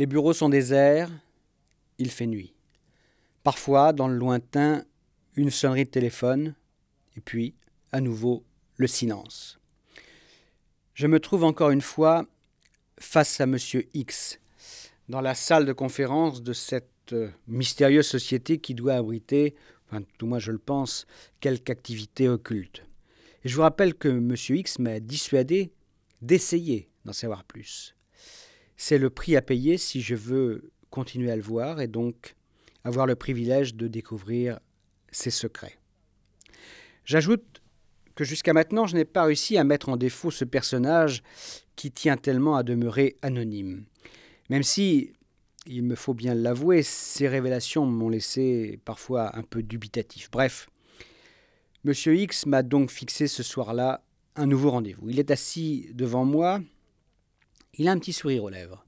Les bureaux sont déserts, il fait nuit. Parfois, dans le lointain, une sonnerie de téléphone, et puis, à nouveau, le silence. Je me trouve encore une fois face à M. X, dans la salle de conférence de cette euh, mystérieuse société qui doit abriter, enfin tout moi je le pense, quelque activité occulte. Et je vous rappelle que M. X m'a dissuadé d'essayer d'en savoir plus. C'est le prix à payer si je veux continuer à le voir et donc avoir le privilège de découvrir ses secrets. J'ajoute que jusqu'à maintenant, je n'ai pas réussi à mettre en défaut ce personnage qui tient tellement à demeurer anonyme. Même si, il me faut bien l'avouer, ces révélations m'ont laissé parfois un peu dubitatif. Bref, Monsieur X m'a donc fixé ce soir-là un nouveau rendez-vous. Il est assis devant moi, il a un petit sourire aux lèvres.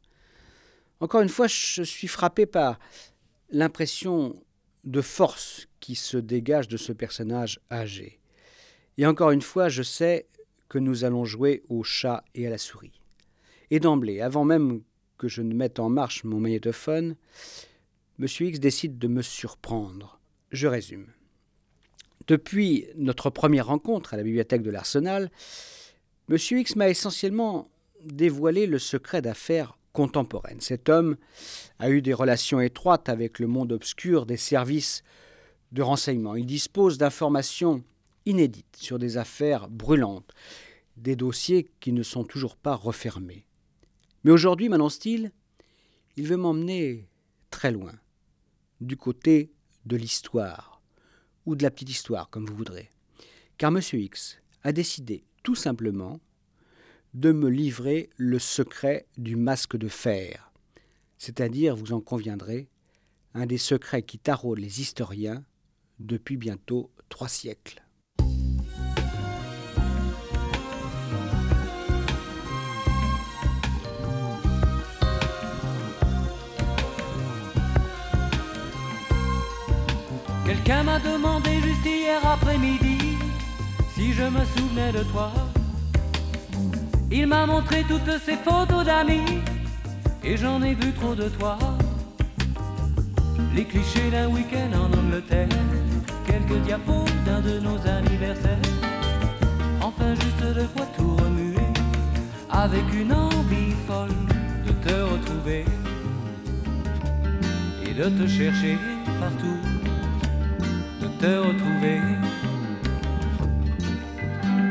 Encore une fois, je suis frappé par l'impression de force qui se dégage de ce personnage âgé. Et encore une fois, je sais que nous allons jouer au chat et à la souris. Et d'emblée, avant même que je ne mette en marche mon magnétophone, M. X décide de me surprendre. Je résume. Depuis notre première rencontre à la bibliothèque de l'Arsenal, M. X m'a essentiellement dévoilé le secret d'affaires contemporaines. Cet homme a eu des relations étroites avec le monde obscur des services de renseignement. Il dispose d'informations inédites sur des affaires brûlantes, des dossiers qui ne sont toujours pas refermés. Mais aujourd'hui, m'annonce-t-il, il veut m'emmener très loin, du côté de l'histoire, ou de la petite histoire, comme vous voudrez. Car M. X a décidé tout simplement de me livrer le secret du masque de fer, c'est-à-dire, vous en conviendrez, un des secrets qui taraudent les historiens depuis bientôt trois siècles. Quelqu'un m'a demandé juste hier après-midi si je me souvenais de toi. Il m'a montré toutes ses photos d'amis et j'en ai vu trop de toi. Les clichés d'un week-end en Angleterre, quelques diapos d'un de nos anniversaires. Enfin juste de quoi tout remuer, avec une envie folle de te retrouver et de te chercher partout te retrouver.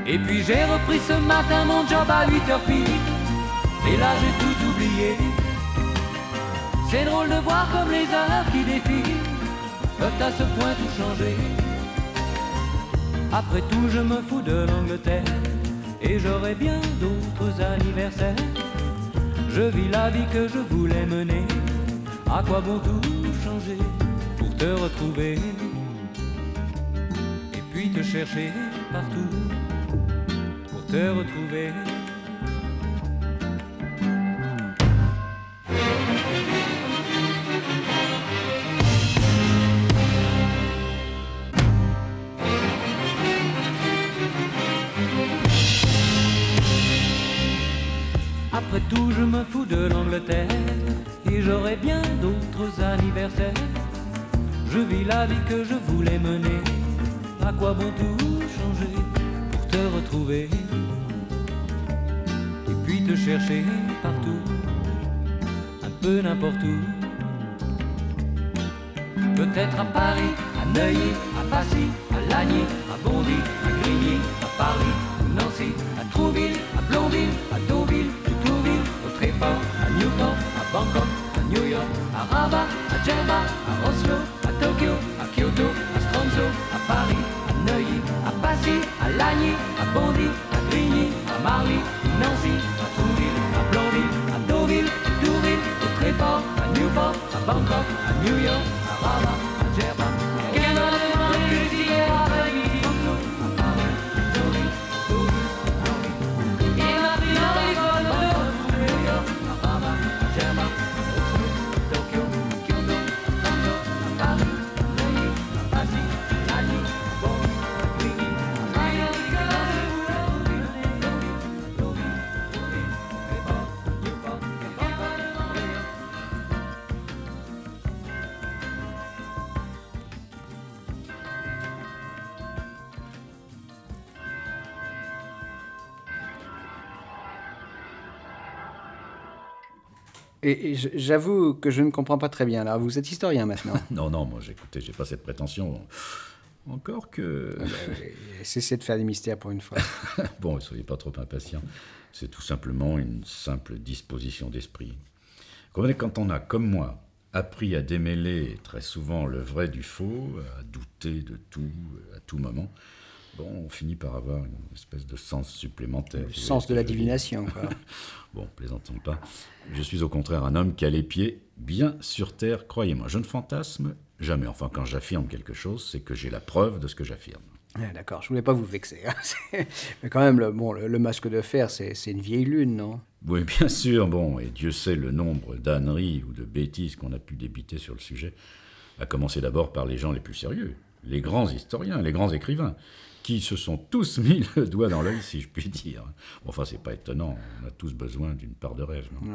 Et puis j'ai repris ce matin mon job à 8h pile, et là j'ai tout oublié. C'est drôle de voir comme les heures qui défilent peuvent à ce point tout changer. Après tout, je me fous de l'Angleterre et j'aurai bien d'autres anniversaires. Je vis la vie que je voulais mener. À quoi bon tout changer pour te retrouver? te chercher partout te retrouver. Après tout, je me fous de l'Angleterre et j'aurai bien d'autres anniversaires. Je vis la vie que je voulais mener à quoi bon tout changer pour te retrouver? Te chercher partout, un peu n'importe où. Peut-être à Paris, à Neuilly, à Passy, à Lagny, à Bondy, à Grigny, à Paris, New York, Et, j'avoue que je ne comprends pas très bien. Là, vous êtes historien maintenant. non, non, moi, écoutez, j'ai pas cette prétention. Encore que. Cessez de faire des mystères pour une fois. bon, soyez pas trop impatient. C'est tout simplement une simple disposition d'esprit. Quand on a, comme moi, appris à démêler très souvent le vrai du faux, à douter de tout, à tout moment, bon, on finit par avoir une espèce de sens supplémentaire. Le sens de la divination, quoi. bon, plaisantons pas. Je suis au contraire un homme qui a les pieds bien sur terre, croyez-moi. Je ne fantasme jamais. Enfin, quand j'affirme quelque chose, c'est que j'ai la preuve de ce que j'affirme. D'accord, je voulais pas vous vexer. Hein. Mais quand même, le, bon, le, masque de fer, c'est une vieille lune, non? Oui, bien sûr. Bon, et Dieu sait le nombre d'âneries ou de bêtises qu'on a pu débiter sur le sujet. À commencer d'abord par les gens les plus sérieux, les grands historiens, les grands écrivains, qui se sont tous mis le doigt dans l'œil, si je puis dire. Enfin, c'est pas étonnant. On a tous besoin d'une part de rêve, non?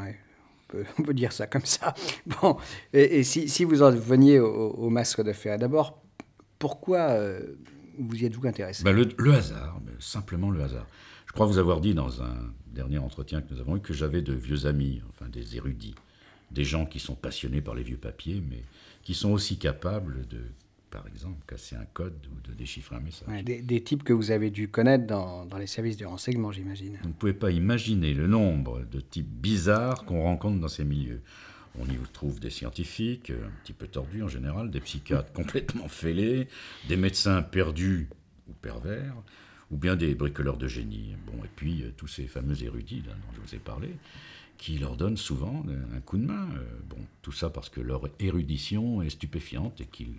On peut, dire ça comme ça. Bon, et, si, vous en veniez au, masque de fer, d'abord, pourquoi euh, vous y êtes-vous intéressé? Ben, le, hasard, simplement le hasard. Je crois vous avoir dit dans un dernier entretien que nous avons eu que j'avais de vieux amis, enfin des érudits, des gens qui sont passionnés par les vieux papiers, mais qui sont aussi capables de, par exemple, casser un code ou de déchiffrer un message. des, types que vous avez dû connaître dans, dans les services de renseignement, j'imagine. Vous ne pouvez pas imaginer le nombre de types bizarres qu'on rencontre dans ces milieux. On y trouve des scientifiques, un petit peu tordus en général, des psychiatres complètement fêlés, des médecins perdus ou pervers, ou bien des bricoleurs de génie. Bon, et puis euh, tous ces fameux érudits dont je vous ai parlé, qui leur donnent souvent un coup de main. Euh, bon, tout ça parce que leur érudition est stupéfiante et qu'ils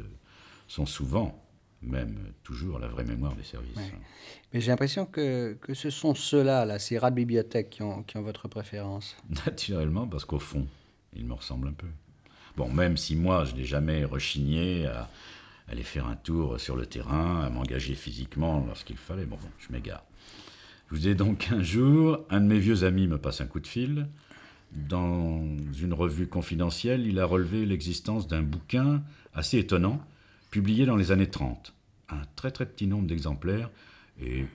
sont souvent même toujours la vraie mémoire des services. Mais j'ai l'impression que, que, ce sont ceux-là, là, ces rats de bibliothèque, qui ont, qui ont votre préférence. Naturellement, parce qu'au fond, il me ressemble un peu. Bon, même si moi, je n'ai jamais rechigné à aller faire un tour sur le terrain, à m'engager physiquement lorsqu'il fallait. Bon, je m'égare. Je vous ai donc un jour, un de mes vieux amis me passe un coup de fil. Dans une revue confidentielle, il a relevé l'existence d'un bouquin assez étonnant, publié dans les années 30. Un très très petit nombre d'exemplaires et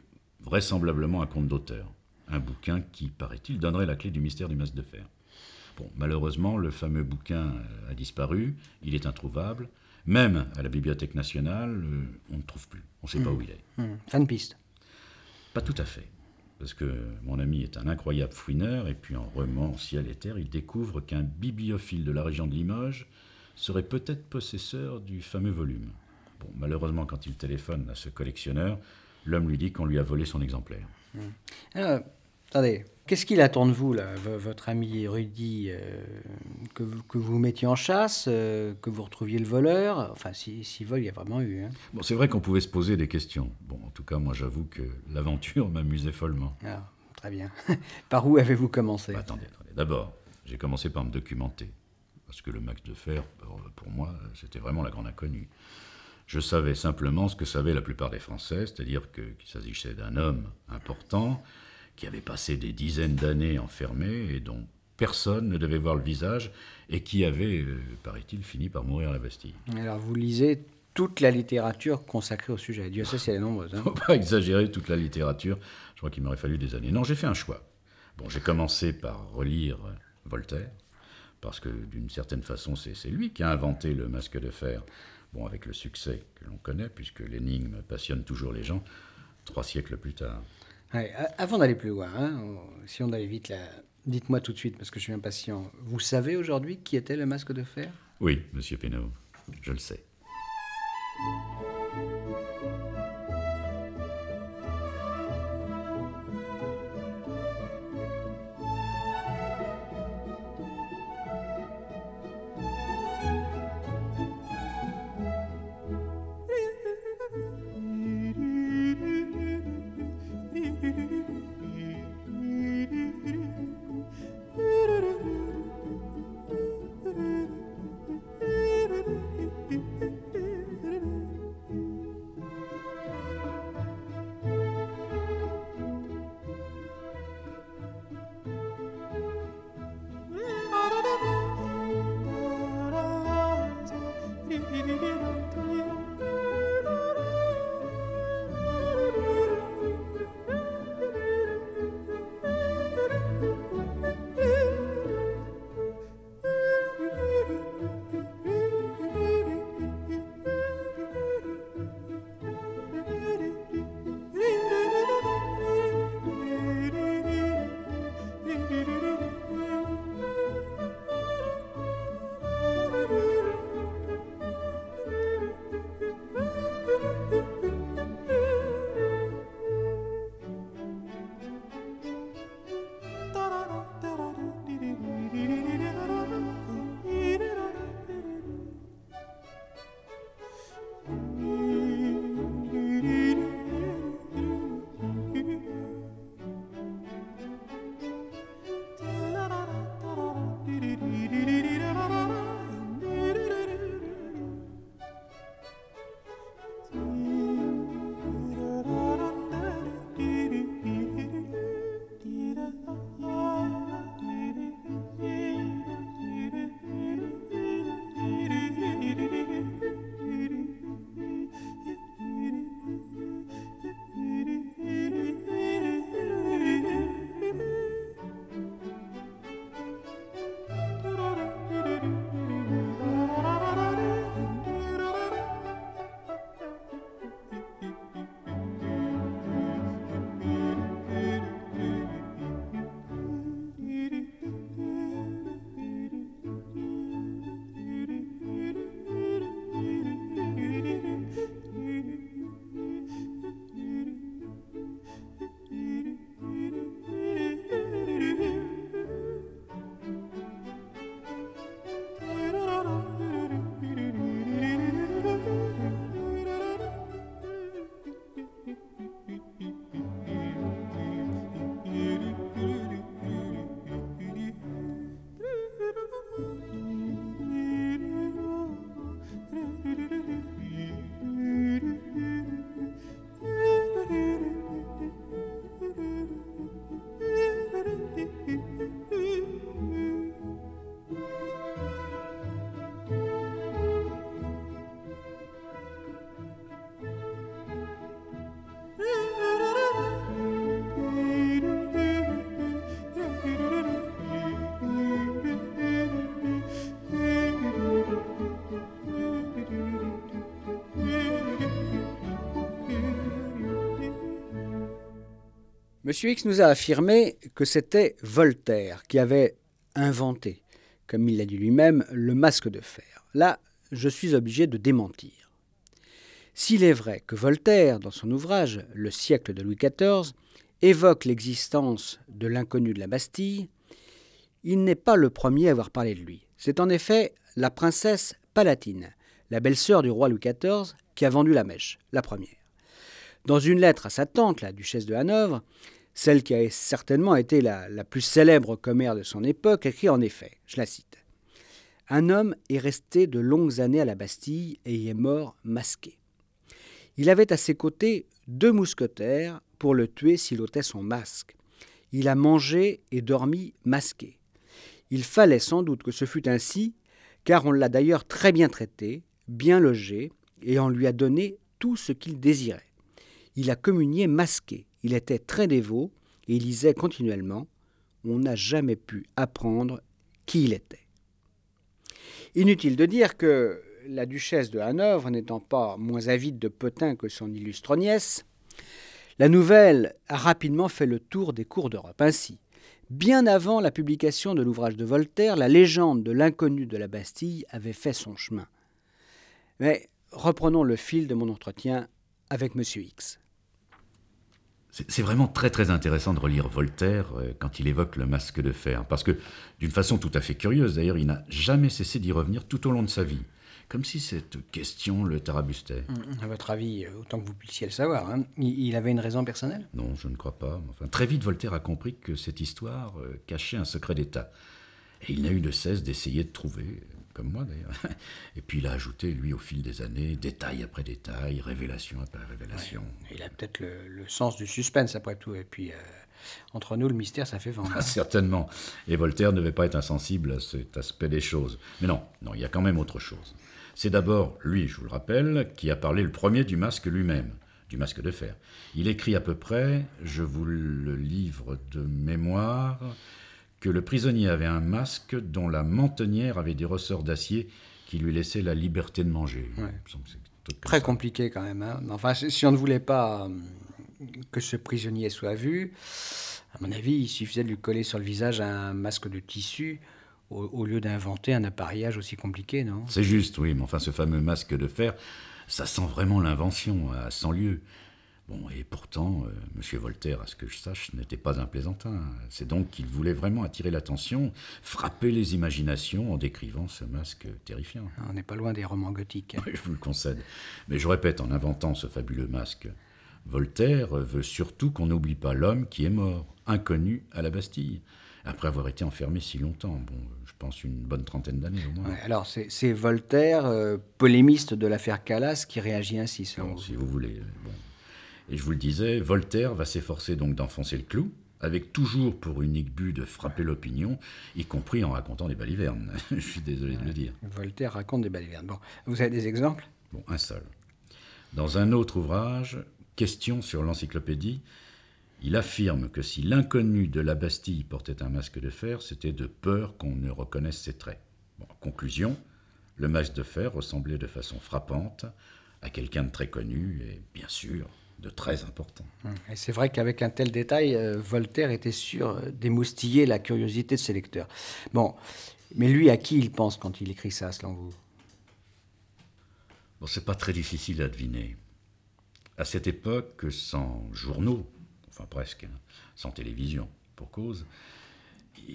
vraisemblablement un compte d'auteur. Un bouquin qui, paraît-il, donnerait la clé du mystère du masque de fer. Bon, malheureusement, le fameux bouquin euh, a disparu, il est introuvable. Même à la Bibliothèque nationale, euh, on ne trouve plus. On ne sait pas hmm. où il est. Mmh. Fin de piste. Pas tout à fait. Parce que mon ami est un incroyable fouineur, et puis en remant ciel et terre, il découvre qu'un bibliophile de la région de Limoges serait peut-être possesseur du fameux volume. Bon, malheureusement, quand il téléphone à ce collectionneur, l'homme lui dit qu'on lui a volé son exemplaire. Mmh. Alors, attendez, Qu'est-ce qu'il attend de vous, là, votre ami érudit euh, que, vous, que vous mettiez en chasse, euh, que vous retrouviez le voleur? Enfin, si, si vol, il y a vraiment eu. Hein. Bon, c'est vrai qu'on pouvait se poser des questions. Bon, en tout cas, moi, j'avoue que l'aventure m'amusait follement. Ah, très bien. par où avez-vous commencé? Attendez, attendez. D'abord, j'ai commencé par me documenter. Parce que le max de fer, pour moi, c'était vraiment la grande inconnue. Je savais simplement ce que savaient la plupart des Français, c'est-à-dire qu'il s'agissait d'un homme important qui avait passé des dizaines d'années enfermé et dont personne ne devait voir le visage et qui avait, euh, paraît-il, fini par mourir à la Bastille. Alors vous lisez toute la littérature consacrée au sujet. Dieu sait si elle est nombreuse. Hein. Faut pas exagérer toute la littérature. Je crois qu'il m'aurait fallu des années. Non, j'ai fait un choix. Bon, j'ai commencé par relire Voltaire, parce que d'une certaine façon, c'est lui qui a inventé le masque de fer. Bon, avec le succès que l'on connaît, puisque l'énigme passionne toujours les gens, trois siècles plus tard avant d'aller plus loin, hein, si on allait vite là, dites-moi tout de suite, parce que je suis impatient. Vous savez aujourd'hui qui était le masque de fer? Oui, monsieur Pénaud, je le sais. Monsieur X nous a affirmé que c'était Voltaire qui avait inventé, comme il l'a dit lui-même, le masque de fer. Là, je suis obligé de démentir. S'il est vrai que Voltaire, dans son ouvrage Le siècle de Louis XIV, évoque l'existence de l'inconnu de la Bastille, il n'est pas le premier à avoir parlé de lui. C'est en effet la princesse Palatine, la belle-sœur du roi Louis XIV, qui a vendu la mèche, la première. Dans une lettre à sa tante, la duchesse de Hanovre, celle qui a certainement été la, plus célèbre commère de son époque, écrit en effet, je la cite, Un homme est resté de longues années à la Bastille et y est mort masqué. Il avait à ses côtés deux mousquetaires pour le tuer s'il ôtait son masque. Il a mangé et dormi masqué. Il fallait sans doute que ce fût ainsi, car on l'a d'ailleurs très bien traité, bien logé, et on lui a donné tout ce qu'il désirait. Il a communié masqué, il était très dévot, et il lisait continuellement. On n'a jamais pu apprendre qui il était. Inutile de dire que la duchesse de Hanovre, n'étant pas moins avide de potin que son illustre nièce, la nouvelle a rapidement fait le tour des cours d'Europe. Ainsi, bien avant la publication de l'ouvrage de Voltaire, la légende de l'inconnu de la Bastille avait fait son chemin. Mais reprenons le fil de mon entretien avec M. X. C'est vraiment très très intéressant de relire Voltaire euh, quand il évoque le masque de fer, parce que d'une façon tout à fait curieuse d'ailleurs, il n'a jamais cessé d'y revenir tout au long de sa vie comme si cette question le tarabustait. À votre avis, autant que vous puissiez le savoir, hein, il avait une raison personnelle? Non, je ne crois pas. Enfin, très vite, Voltaire a compris que cette histoire euh, cachait un secret d'État. Et il n'a eu de cesse d'essayer de trouver, comme moi d'ailleurs. Et puis il a ajouté, lui, au fil des années, détail après détail, révélation après révélation. il a peut-être le, sens du suspense après tout. Et puis, euh, entre nous, le mystère, ça fait vendre. Ah, certainement. Et Voltaire ne devait pas être insensible à cet aspect des choses. Mais non, non, il y a quand même autre chose. C'est d'abord lui, je vous le rappelle, qui a parlé le premier du masque lui-même, du masque de fer. Il écrit à peu près, je vous le livre de mémoire, que le prisonnier avait un masque dont la mentonnière avait des ressorts d'acier qui lui laissaient la liberté de manger. Très compliqué quand même. Hein. Enfin, si on ne voulait pas euh, que ce prisonnier soit vu, à mon avis, il suffisait de lui coller sur le visage un masque de tissu au, lieu d'inventer un appareillage aussi compliqué, non? C'est juste, oui, mais enfin ce fameux masque de fer, ça sent vraiment l'invention à 100 lieues. Bon, et pourtant, euh, M. Voltaire, à ce que je sache, n'était pas un plaisantin. C'est donc qu'il voulait vraiment attirer l'attention, frapper les imaginations en décrivant ce masque terrifiant. Ah, on n'est pas loin des romans gothiques. Oui, je vous le concède. Mais je répète, en inventant ce fabuleux masque, Voltaire veut surtout qu'on n'oublie pas l'homme qui est mort, inconnu à la Bastille après avoir été enfermé si longtemps. Bon, je pense une bonne trentaine d'années au moins. alors, c'est Voltaire, euh, polémiste de l'affaire Calas, qui réagit ainsi, selon Si vous voulez. Bon. Et je vous le disais, Voltaire va s'efforcer donc d'enfoncer le clou, avec toujours pour unique but de frapper l'opinion, y compris en racontant des balivernes. je suis désolé de le dire. Voltaire raconte des balivernes. Bon, vous avez des exemples? Bon, un seul. Dans un autre ouvrage, Question sur l'encyclopédie, il affirme que si l'inconnu de la Bastille portait un masque de fer, c'était de peur qu'on ne reconnaisse ses traits. en conclusion, le masque de fer ressemblait de façon frappante à quelqu'un de très connu et bien sûr de très important. Et c'est vrai qu'avec un tel détail, euh, Voltaire était sûr d'émoustiller la curiosité de ses lecteurs. Bon, mais lui, à qui il pense quand il écrit ça, selon vous? Bon, c'est pas très difficile à deviner. À cette époque, sans journaux, enfin presque, hein, sans télévision, pour cause.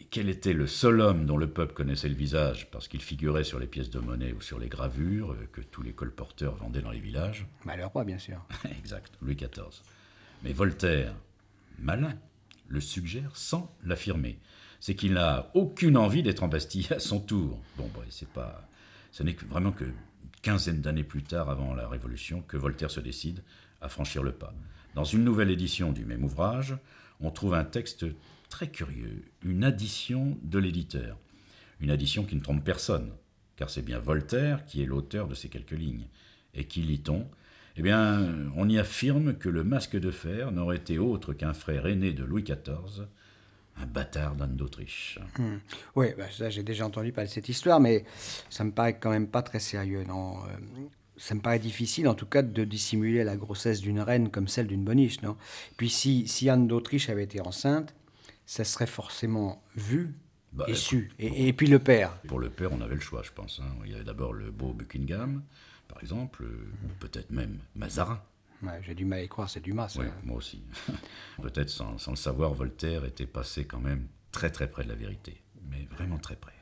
Quel était le seul homme dont le peuple connaissait le visage parce qu'il figurait sur les pièces de monnaie ou sur les gravures que tous les colporteurs vendaient dans les villages? Bah, Le roi, bien sûr. exact, Louis XIV. Mais Voltaire, malin, le suggère sans l'affirmer. C'est qu'il n'a aucune envie d'être en Bastille à son tour. Bon, bah, c'est pas. Ce n'est vraiment que quinzaine d'années plus tard, avant la Révolution, que Voltaire se décide à franchir le pas. Dans une nouvelle édition du même ouvrage, on trouve un texte très curieux, une addition de l'éditeur. Une addition qui ne trompe personne, car c'est bien Voltaire qui est l'auteur de ces quelques lignes. Et qui lit-on? Eh bien, on y affirme que le masque de fer n'aurait été autre qu'un frère aîné de Louis XIV, un bâtard d'Anne d'Autriche. Hmm. Oui, bah, ça j'ai déjà entendu parler de cette histoire, mais ça me paraît quand même pas très sérieux. Non. Euh, ça me paraît difficile, en tout cas, de dissimuler la grossesse d'une reine comme celle d'une boniche, non? Puis si, si Anne d'Autriche avait été enceinte, ça serait forcément vu Bah, et su. Et, et puis le père. Pour le père, on avait le choix, je pense. hein. Il y avait d'abord le beau Buckingham, par exemple, euh, peut-être même Mazarin. Ouais, J'ai du mal à y croire, c'est Dumas. ça. Ouais, moi aussi. peut-être sans, sans le savoir, Voltaire était passé quand même très très près de la vérité. Mais vraiment très près.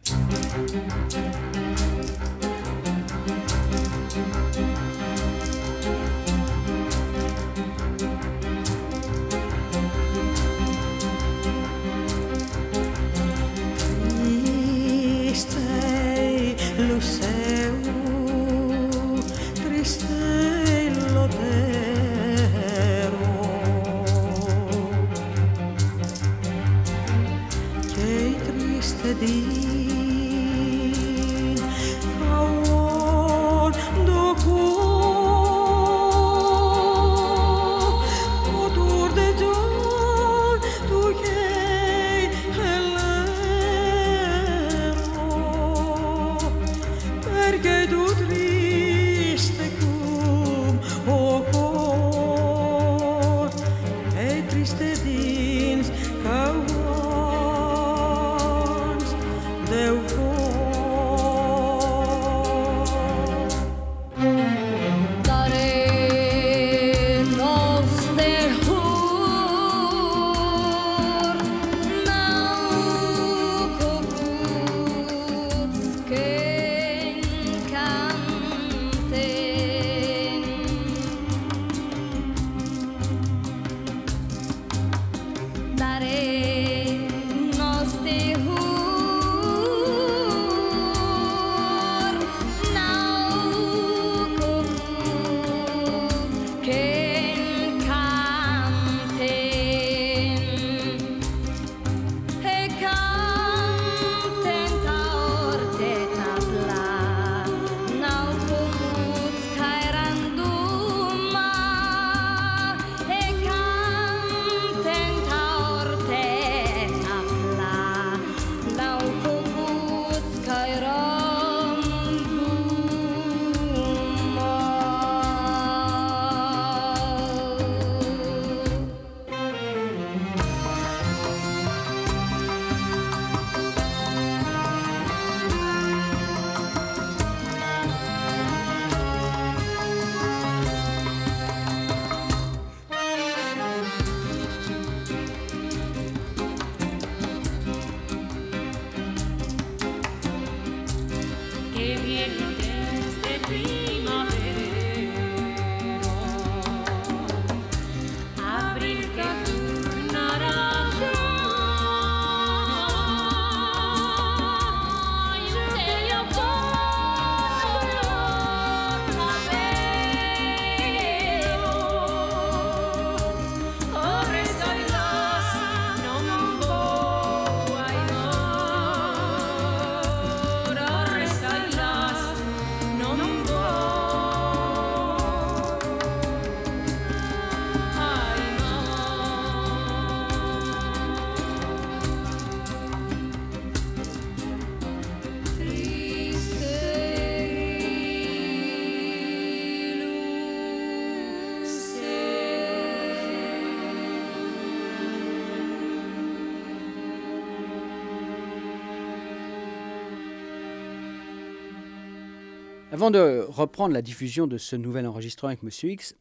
Avant de reprendre la diffusion de ce nouvel enregistrement avec Monsieur X,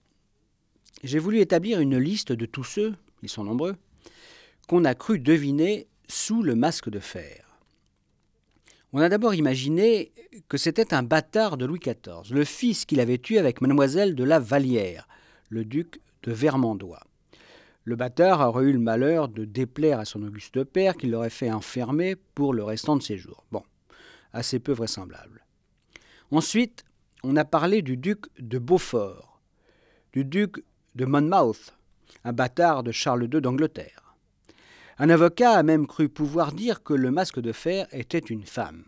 j'ai voulu établir une liste de tous ceux, ils sont nombreux, qu'on a cru deviner sous le masque de fer. On a d'abord imaginé que c'était un bâtard de Louis XIV, le fils qu'il avait tué avec mademoiselle de la Vallière, le duc de Vermandois. Le bâtard aurait eu le malheur de déplaire à son auguste père qui l'aurait fait enfermer pour le restant de ses jours. Bon, assez peu vraisemblable. Ensuite, on a parlé du duc de Beaufort, du duc de Monmouth, un bâtard de Charles II d'Angleterre. Un avocat a même cru pouvoir dire que le masque de fer était une femme.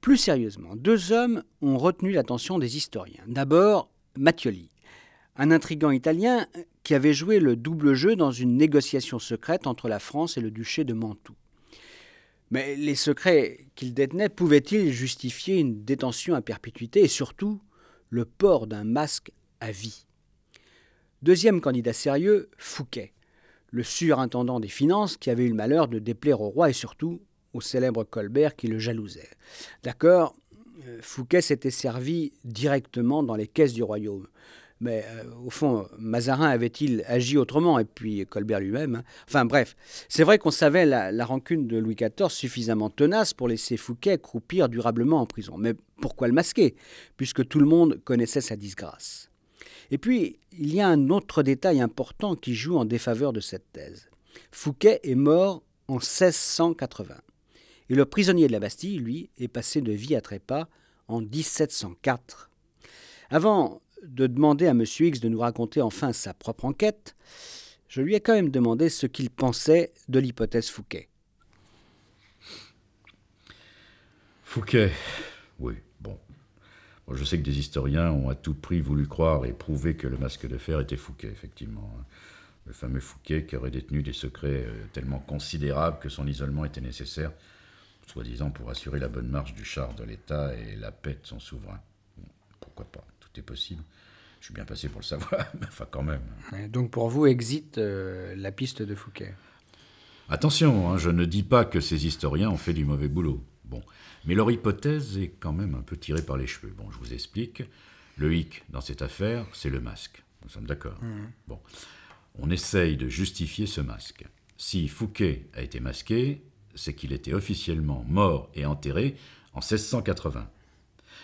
Plus sérieusement, deux hommes ont retenu l'attention des historiens. D'abord, Mattioli, un intrigant italien qui avait joué le double jeu dans une négociation secrète entre la France et le duché de Mantoue. Mais les secrets qu'il détenait pouvaient-ils justifier une détention à perpétuité et surtout le port d'un masque à vie? Deuxième candidat sérieux, Fouquet, le surintendant des finances qui avait eu le malheur de déplaire au roi et surtout au célèbre Colbert qui le jalousait. D'accord, euh, Fouquet s'était servi directement dans les caisses du royaume. Mais euh, au fond, Mazarin avait-il agi autrement? Et puis Colbert lui-même. hein. Enfin bref, c'est vrai qu'on savait la, la rancune de Louis XIV suffisamment tenace pour laisser Fouquet croupir durablement en prison. Mais pourquoi le masquer? Puisque tout le monde connaissait sa disgrâce. Et puis, il y a un autre détail important qui joue en défaveur de cette thèse. Fouquet est mort en 1680. Et le prisonnier de la Bastille, lui, est passé de vie à trépas en 1704. Avant de demander à M. X de nous raconter enfin sa propre enquête, je lui ai quand même demandé ce qu'il pensait de l'hypothèse Fouquet. Fouquet, oui, bon. Bon, Je sais que des historiens ont à tout prix voulu croire et prouver que le masque de fer était Fouquet, effectivement. hein. Le fameux Fouquet qui aurait détenu des secrets euh, tellement considérables que son isolement était nécessaire, soi-disant pour assurer la bonne marche du char de l'État et la paix de son souverain. Pourquoi pas, possible. Je suis bien passé pour le savoir, mais enfin quand même. Donc pour vous, exit euh, la piste de Fouquet. Attention, hein, je ne dis pas que ces historiens ont fait du mauvais boulot. Bon, mais leur hypothèse est quand même un peu tirée par les cheveux. Bon, je vous explique. Le hic dans cette affaire, c'est le masque. Nous sommes d'accord. Bon, on essaye de justifier ce masque. Si Fouquet a été masqué, c'est qu'il était officiellement mort et enterré en 1680.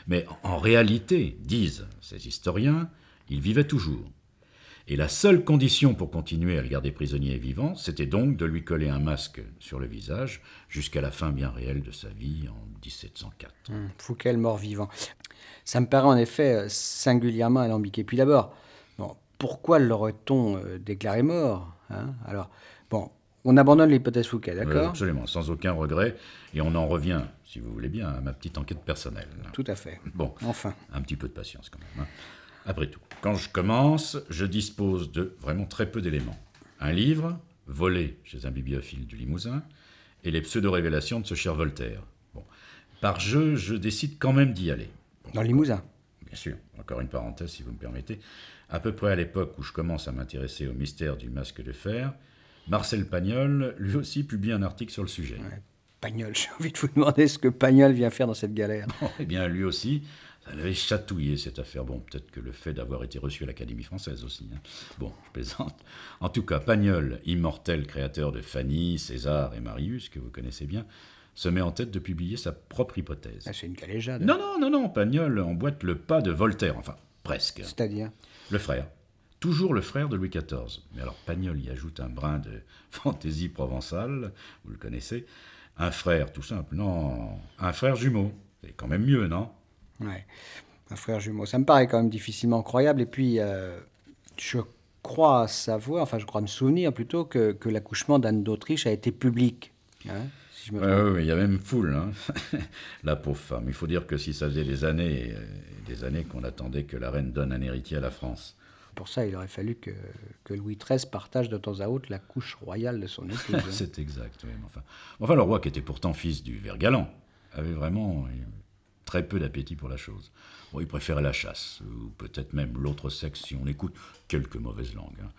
Mais en réalité, disent ces historiens, il vivait toujours. Et la seule condition pour continuer à le garder prisonnier vivant, c'était donc de lui coller un masque sur le visage jusqu'à la fin bien réelle de sa vie en 1704. Hum, Fouquet, mort-vivant. Ça me paraît en effet euh, singulièrement alambiqué. Puis d'abord, bon, pourquoi l'aurait-on euh, déclaré mort hein? Alors, bon, on abandonne l'hypothèse Fouquet, d'accord absolument, sans aucun regret. Et on en revient, si vous voulez bien, à ma petite enquête personnelle. Tout à fait. Bon, Enfin. un petit peu de patience quand même. hein. Après tout, quand je commence, je dispose de vraiment très peu d'éléments. Un livre, volé chez un bibliophile du Limousin, et les pseudo-révélations de ce cher Voltaire. Bon. Par jeu, je décide quand même d'y aller. Bon, Dans le Limousin. Bien sûr, encore une parenthèse si vous me permettez. À peu près à l'époque où je commence à m'intéresser au mystère du masque de fer, Marcel Pagnol, lui aussi, publie un article sur le sujet. Pagnol, j'ai envie de vous demander ce que Pagnol vient faire dans cette galère. Eh bien, lui aussi, ça l'avait chatouillé cette affaire. Bon, peut-être que le fait d'avoir été reçu à l'Académie française aussi. hein. Bon, je plaisante. En tout cas, Pagnol, immortel créateur de Fanny, César et Marius, que vous connaissez bien, se met en tête de publier sa propre hypothèse. Ah, C'est une galéjade. Non, non, non, non, Pagnol emboîte le pas de Voltaire, enfin, presque. C'est-à-dire? Le frère. Toujours le frère de Louis XIV. Mais alors Pagnol y ajoute un brin de fantaisie provençale, vous le connaissez. Un frère, tout simple. Non, un frère jumeau. C'est quand même mieux, non? Ouais. Un frère jumeau. Ça me paraît quand même difficilement croyable. Et puis, euh, je crois savoir, enfin, je crois me souvenir plutôt que, que l'accouchement d'Anne d'Autriche a été public. Hein, si je me Ouais, trompe. ouais, ouais, il y a même foule, hein. la pauvre femme. Il faut dire que si ça faisait des années et des années qu'on attendait que la reine donne un héritier à la France. Pour ça, il aurait fallu que, Louis XIII partage de temps à autre la couche royale de son épouse. hein. C'est exact, oui. Enfin, le roi, qui était pourtant fils du ver galant, avait vraiment très peu d'appétit pour la chose. Il préférait la chasse, ou peut-être même l'autre sexe, si on écoute quelques mauvaises langues. hein.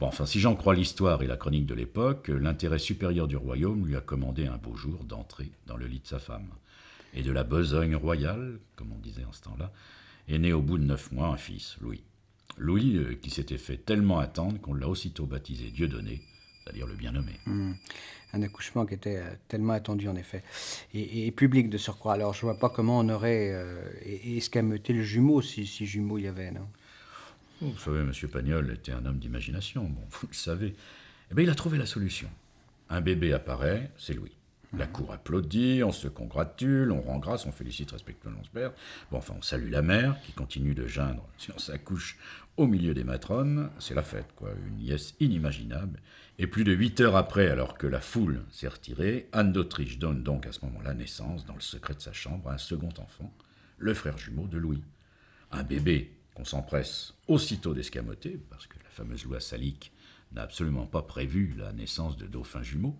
Bon, enfin, si j'en crois l'histoire et la chronique de l'époque, l'intérêt supérieur du royaume lui a commandé un beau jour d'entrer dans le lit de sa femme. Et de la besogne royale, comme on disait en ce temps-là, est né au bout de neuf mois un fils, Louis. Louis, euh, qui s'était fait tellement attendre qu'on l'a aussitôt baptisé Dieudonné, c'est-à-dire le bien nommé. Un accouchement qui était euh, tellement attendu, en effet. Et, et public de surcroît. Alors, je vois pas comment on aurait euh, escamoté le jumeau, si, si jumeau il y avait, non? Vous savez, M. Pagnol était un homme d'imagination, bon, vous le savez. Eh bien, il a trouvé la solution. Un bébé apparaît, c'est Louis. La cour applaudit, on se congratule, on rend grâce, on félicite respectueusement son père. Bon, enfin, on salue la mère qui continue de geindre sur sa couche au milieu des matrones. C'est la fête, quoi. Une liesse inimaginable. Et plus de huit heures après, alors que la foule s'est retirée, Anne d'Autriche donne donc à ce moment-là naissance, dans le secret de sa chambre, à un second enfant, le frère jumeau de Louis. Un bébé qu'on s'empresse aussitôt d'escamoter, parce que la fameuse loi salique n'a absolument pas prévu la naissance de dauphins jumeaux.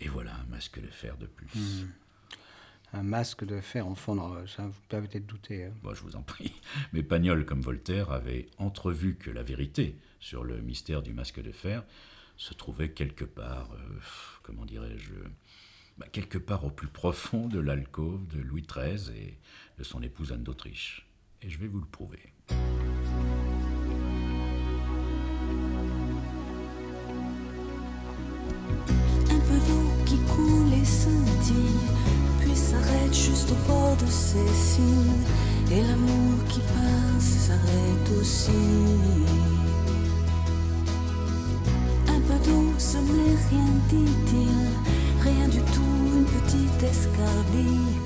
Et voilà un masque de fer de plus. Un masque de fer en fond, non, ça vous permettez de douter. hein. Bon, je vous en prie. Mais Pagnol, comme Voltaire, avait entrevu que la vérité sur le mystère du masque de fer se trouvait quelque part, euh, comment dirais-je, bah, quelque part au plus profond de l'alcôve de Louis XIII et de son épouse Anne d'Autriche. Et je vais vous le prouver. Au bord de ses cils. Et l'amour qui passe s'arrête aussi. Un peu d'eau, ce n'est rien, dit-il, rien du tout, une petite escarbille.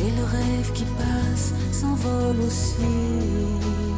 Et le rêve qui passe s'envole aussi.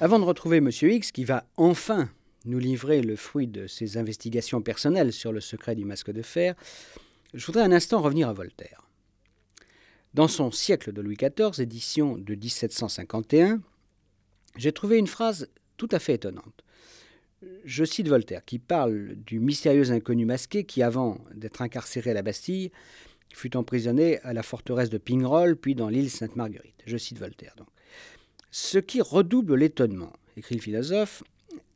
Avant de retrouver Monsieur X, qui va enfin nous livrer le fruit de ses investigations personnelles sur le secret du masque de fer, je voudrais un instant revenir à Voltaire. Dans son Siècle de Louis XIV, édition de 1751, j'ai trouvé une phrase tout à fait étonnante. Je cite Voltaire, qui parle du mystérieux inconnu masqué qui, avant d'être incarcéré à la Bastille, fut emprisonné à la forteresse de Pignerol, puis dans l'île Sainte-Marguerite. Je cite Voltaire. Donc. Ce qui redouble l'étonnement, écrit le philosophe,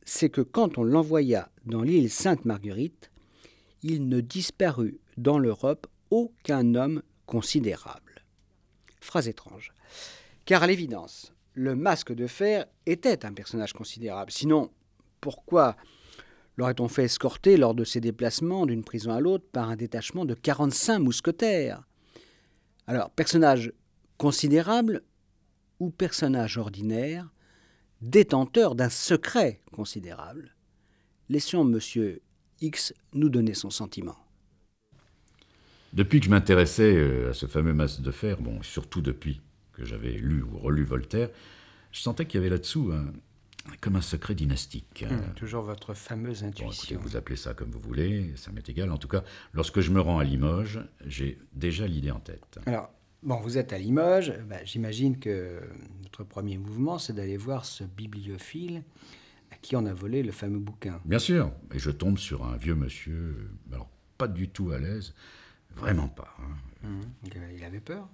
c'est que quand on l'envoya dans l'île Sainte-Marguerite, il ne disparut dans l'Europe aucun homme considérable. Phrase étrange. Car à l'évidence, le masque de fer était un personnage considérable. Sinon, pourquoi l'aurait-on fait escorter lors de ses déplacements d'une prison à l'autre par un détachement de 45 mousquetaires? Alors, personnage considérable ou personnage ordinaire, détenteur d'un secret considérable Laissons Monsieur X nous donner son sentiment. Depuis que je m'intéressais euh, à ce fameux masque de fer, bon, surtout depuis que j'avais lu ou relu Voltaire, je sentais qu'il y avait là-dessous un, comme un secret dynastique. Hum, toujours votre fameuse Bon, écoutez, intuition. vous appelez ça comme vous voulez, ça m'est égal. En tout cas, lorsque je me rends à Limoges, j'ai déjà l'idée en tête. Alors, bon, vous êtes à Limoges. Ben, J'imagine que votre premier mouvement, c'est d'aller voir ce bibliophile à qui on a volé le fameux bouquin. Bien sûr, et je tombe sur un vieux monsieur, euh, alors pas du tout à l'aise, vraiment pas. hein. Euh, Il avait peur?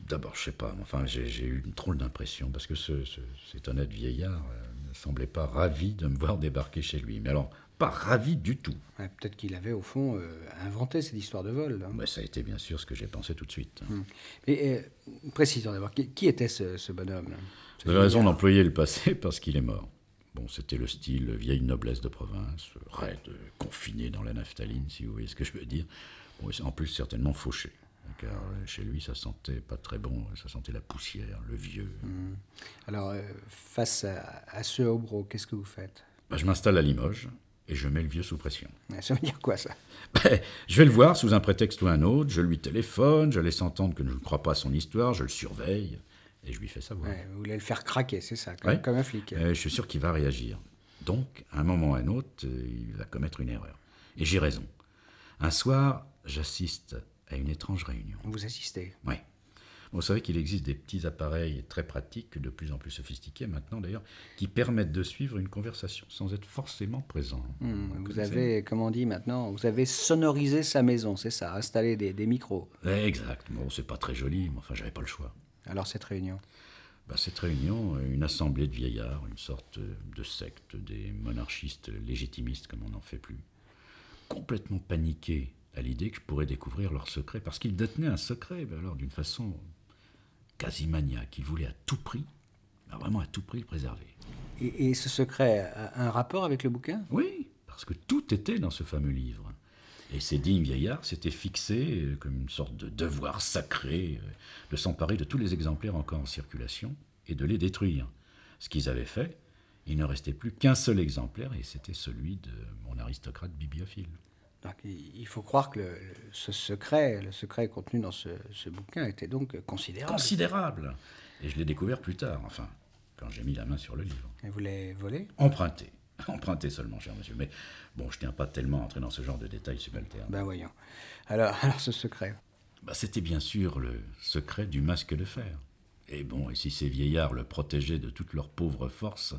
D'abord, je sais pas, enfin, j'ai j'ai eu une drôle d'impression, parce que ce, ce- cet honnête vieillard euh, ne semblait pas ravi de me voir débarquer chez lui. Mais alors, pas ravi du tout. Ouais, Peut-être qu'il avait, au fond, euh, inventé cette histoire de vol. hein. Mais ça a été bien sûr ce que j'ai pensé tout de suite. Et euh, précisons d'abord, qui, qui était ce, ce bonhomme? Vous avez raison d'employer le passé parce qu'il est mort. Bon, c'était le style vieille noblesse de province, raide, confiné dans la naphtaline, si vous voyez ce que je veux dire. Bon, en plus, certainement fauché, car euh, chez lui, ça sentait pas très bon, ça sentait la poussière, le vieux. Alors, euh, face à, à ce hobro, qu'est-ce que vous faites? Bah, je m'installe à Limoges et je mets le vieux sous pression. Ça veut dire quoi, ça? Ben, je vais le voir sous un prétexte ou un autre, je lui téléphone, je laisse entendre que je ne crois pas à son histoire, je le surveille et je lui fais savoir. Ouais, Vous voulez le faire craquer, c'est ça, comme, Ouais. comme un flic. Euh, je suis sûr qu'il va réagir. Donc, à un moment ou à un autre, euh, il va commettre une erreur. Et j'ai raison. Un soir, j'assiste à une étrange réunion. Vous assistez? Oui. Vous savez qu'il existe des petits appareils très pratiques, de plus en plus sophistiqués maintenant d'ailleurs, qui permettent de suivre une conversation sans être forcément présent. Hmm, vous avez, comme on dit maintenant, vous avez sonorisé sa maison, c'est ça, installé des, des micros. Exact. Bon, c'est pas très joli, mais enfin, j'avais pas le choix. Alors, cette réunion Bah, cette réunion, une assemblée de vieillards, une sorte de secte des monarchistes légitimistes comme on n'en fait plus, complètement paniqués à l'idée que je pourrais découvrir leur secret, parce qu'ils détenaient un secret, ben alors d'une façon quasi maniaque. Ils voulaient à tout prix, ben vraiment à tout prix le préserver. et, et ce secret a un rapport avec le bouquin? Oui, parce que tout était dans ce fameux livre. Et ces dignes vieillards s'étaient fixés euh, comme une sorte de devoir sacré euh, de s'emparer de tous les exemplaires encore en circulation et de les détruire. Ce qu'ils avaient fait, il ne restait plus qu'un seul exemplaire et c'était celui de mon aristocrate bibliophile. Donc, il faut croire que le- ce secret, le secret contenu dans ce, ce bouquin était donc considérable. Considérable Et je l'ai découvert plus tard, enfin, quand j'ai mis la main sur le livre. Et vous l'avez volé? Emprunté. Emprunté seulement, cher monsieur. Mais bon, je tiens pas tellement à entrer dans ce genre de détails subalternes. Ben voyons. Alors, alors ce secret? Bah, C'était bien sûr le secret du masque de fer. Et bon, et si ces vieillards le protégeaient de toute leur pauvre force,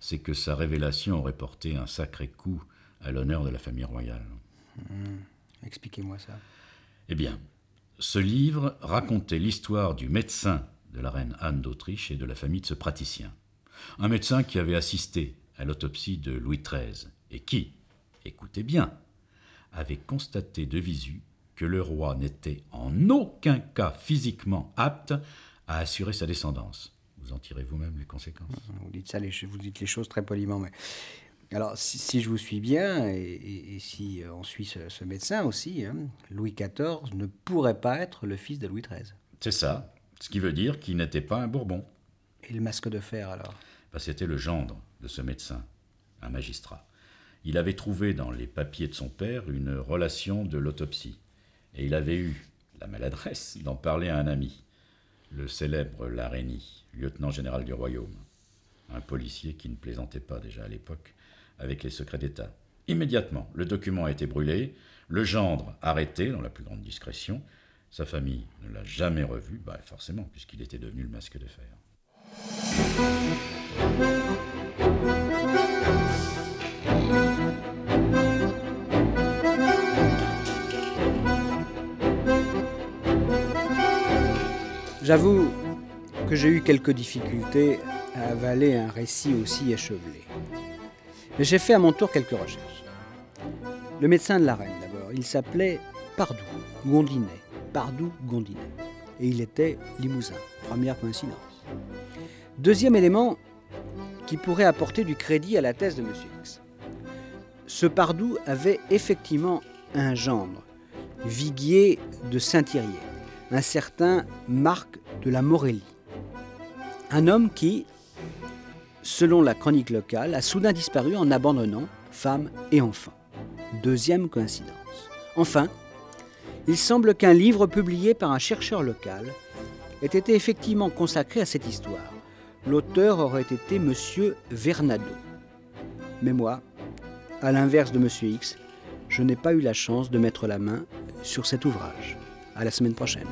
c'est que sa révélation aurait porté un sacré coup à l'honneur de la famille royale. Expliquez-moi ça. Eh bien, ce livre racontait l'histoire du médecin de la reine Anne d'Autriche et de la famille de ce praticien. Un médecin qui avait assisté à l'autopsie de Louis XIII et qui, écoutez bien, avait constaté de visu que le roi n'était en aucun cas physiquement apte à assurer sa descendance. Vous en tirez vous-même les conséquences. Vous dites ça, les, vous dites les choses très poliment, mais alors si, si je vous suis bien et, et- et si euh, on suit ce, ce médecin aussi, hein, Louis XIV ne pourrait pas être le fils de Louis XIII. C'est ça, ce qui veut dire qu'il n'était pas un Bourbon. Et le masque de fer alors? Bah, C'était le gendre de ce médecin, un magistrat. Il avait trouvé dans les papiers de son père une relation de l'autopsie. Et il avait eu la maladresse d'en parler à un ami, le célèbre Larénie, lieutenant général du royaume. Un policier qui ne plaisantait pas déjà à l'époque avec les secrets d'État. Immédiatement, le document a été brûlé, le gendre arrêté dans la plus grande discrétion. Sa famille ne l'a jamais revu, bah, forcément, puisqu'il était devenu le masque de fer. J'avoue que j'ai eu quelques difficultés à avaler un récit aussi échevelé. Mais j'ai fait à mon tour quelques recherches. Le médecin de la reine, d'abord, il s'appelait Pardou, Gondinet. Pardou Gondinet. Et il était limousin. Première coïncidence. Deuxième élément qui pourrait apporter du crédit à la thèse de M. X. Ce Pardou avait effectivement un gendre, Viguier de Saint-Thirier un certain Marc de la Morellie. Un homme qui, selon la chronique locale, a soudain disparu en abandonnant femme et enfants. Deuxième coïncidence. Enfin, il semble qu'un livre publié par un chercheur local ait été effectivement consacré à cette histoire. L'auteur aurait été M. Vernado. Mais moi, à l'inverse de M. X, je n'ai pas eu la chance de mettre la main sur cet ouvrage. À la semaine prochaine.